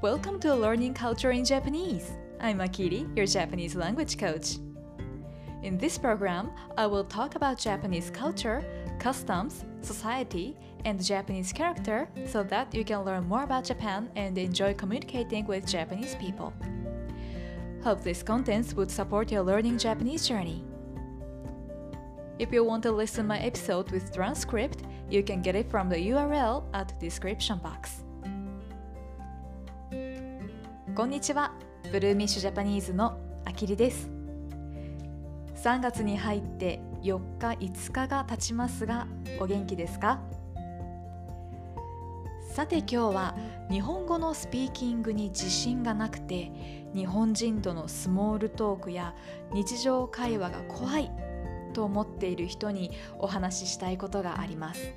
Welcome to Learning Culture in Japanese. I'm Akiri, your Japanese language coach. In this program, I will talk about Japanese culture, customs, society, and Japanese character so that you can learn more about Japan and enjoy communicating with Japanese people. Hope this content would support your learning Japanese journey. If you want to listen my episode with transcript, you can get it from the URL at description box. こんにちは、ブルーミッシュジャパニーズのあきりです。3月に入って4日5日が経ちますが、お元気ですか？さて今日は日本語のスピーキングに自信がなくて日本人とのスモールトークや日常会話が怖いと思っている人にお話ししたいことがあります。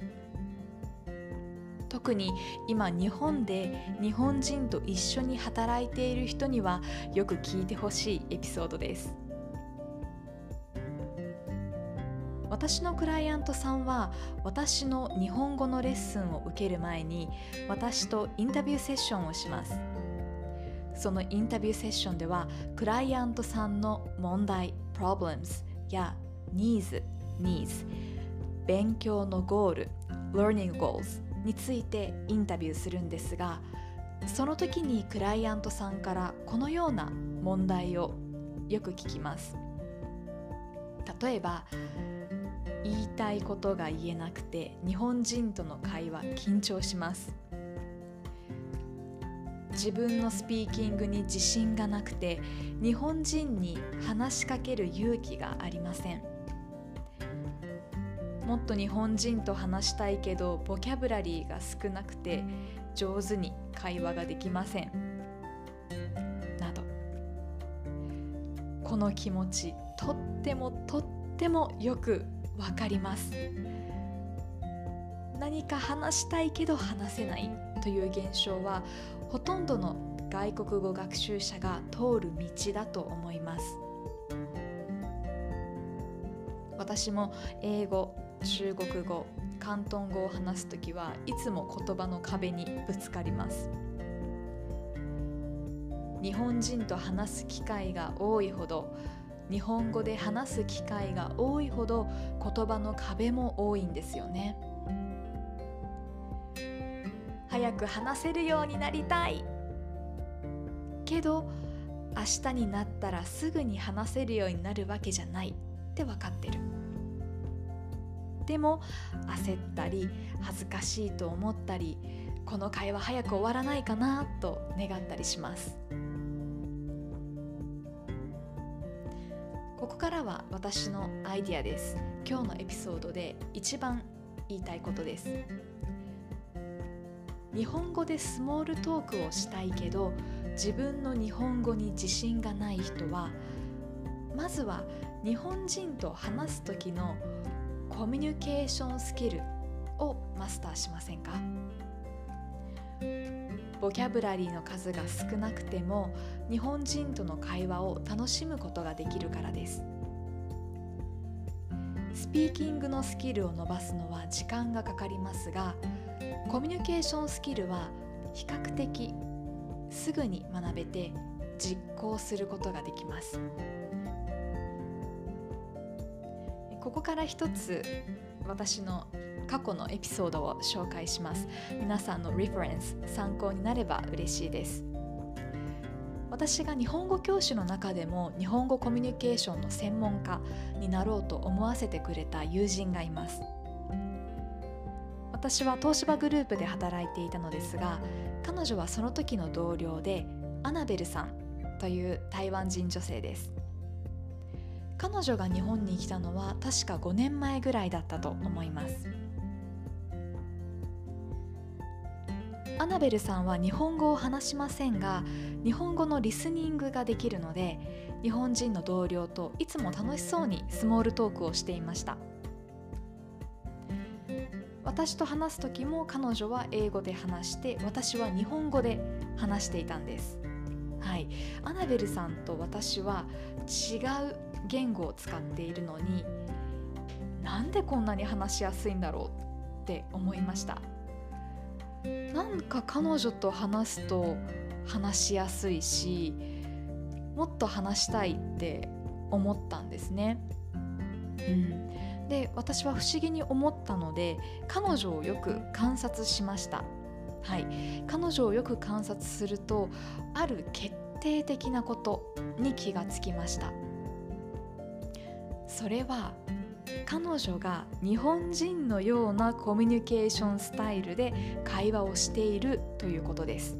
特に今日本で日本人と一緒に働いている人にはよく聞いてほしいエピソードです。私のクライアントさんは私の日本語のレッスンを受ける前に私とインタビューセッションをします。そのインタビューセッションではクライアントさんの問題 problems や needs needs 勉強のゴール learning goals についてインタビューするんですがその時にクライアントさんからこのような問題をよく聞きます。例えば言いたいことが言えなくて日本人との会話緊張します。自分のスピーキングに自信がなくて日本人に話しかける勇気がありません。もっと日本人と話したいけどボキャブラリーが少なくて上手に会話ができません。など。この気持ちとってもとってもよくわかります。何か話したいけど話せないという現象はほとんどの外国語学習者が通る道だと思います。私も英語中国語広東語を話す時はいつも言葉の壁にぶつかります。日本人と話す機会が多いほど日本語で話す機会が多いほど言葉の壁も多いんですよね。早く話せるようになりたい。けど明日になったらすぐに話せるようになるわけじゃないって分かってる。でも焦ったり恥ずかしいと思ったりこの会話早く終わらないかなと願ったりします。ここからは私のアイディアです。今日のエピソードで一番言いたいことです。日本語でスモールトークをしたいけど自分の日本語に自信がない人はまずは日本人と話す時のコミュニケーションスキルをマスターしませんか？ボキャブラリーの数が少なくても日本人との会話を楽しむことができるからです。スピーキングのスキルを伸ばすのは時間がかかりますがコミュニケーションスキルは比較的すぐに学べて実行することができます。ここから一つ私の過去のエピソードを紹介します。皆さんのリファレンス参考になれば嬉しいです。私が日本語教師の中でも日本語コミュニケーションの専門家になろうと思わせてくれた友人がいます。私は東芝グループで働いていたのですが彼女はその時の同僚でアナベルさんという台湾人女性です。彼女が日本に来たのは確か5年前ぐらいだったと思います。アナベルさんは日本語を話しませんが日本語のリスニングができるので日本人の同僚といつも楽しそうにスモールトークをしていました。私と話す時も彼女は英語で話して私は日本語で話していたんです。はい。アナベルさんと私は違う言語を使っているのになんでこんなに話しやすいんだろうって思いましたなんか彼女と話すと話しやすいしもっと話したいって思ったんですね。うん、で私は不思議に思ったので彼女をよく観察しました。はい、彼女をよく観察するとある決定的なことに気がつきましたそれは彼女が日本人のようなコミュニケーションスタイルで会話をしているということです。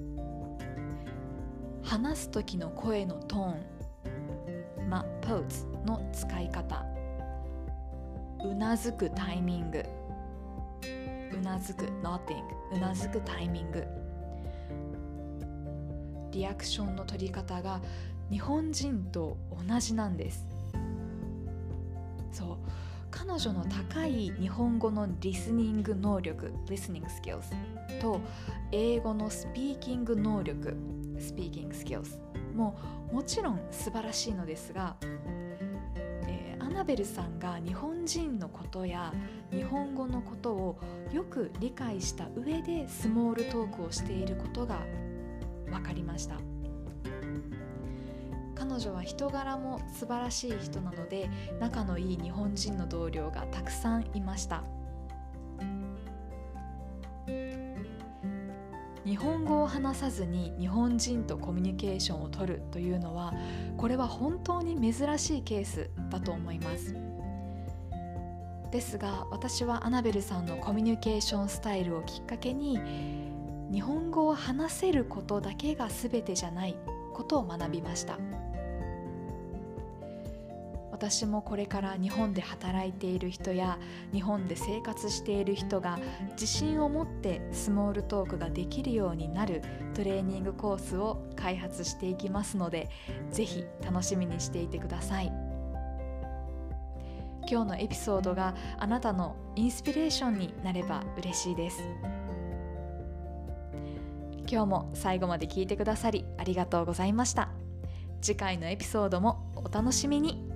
話す時の声のトーンまポーズの使い方うなずくタイミングうなずく nodding うなずくタイミングリアクションの取り方が日本人と同じなんです。そう。彼女の高い日本語のリスニング能力 listening skills と英語のスピーキング能力 speaking skills ももちろん素晴らしいのですが、えー、アナベルさんが日本人のことや日本語のことをよく理解した上でスモールトークをしていることが分かりました。彼女は人柄も素晴らしい人なので仲のいい日本人の同僚がたくさんいました。日本語を話さずに日本人とコミュニケーションをとるというのはこれは本当に珍しいケースだと思います。ですが私はアナベルさんのコミュニケーションスタイルをきっかけに日本語を話せることだけが全てじゃないことを学びました。私もこれから日本で働いている人や日本で生活している人が自信を持ってスモールトークができるようになるトレーニングコースを開発していきますのでぜひ楽しみにしていてください。今日のエピソードがあなたのインスピレーションになれば嬉しいです。今日も最後まで聞いてくださりありがとうございました。次回のエピソードもお楽しみに。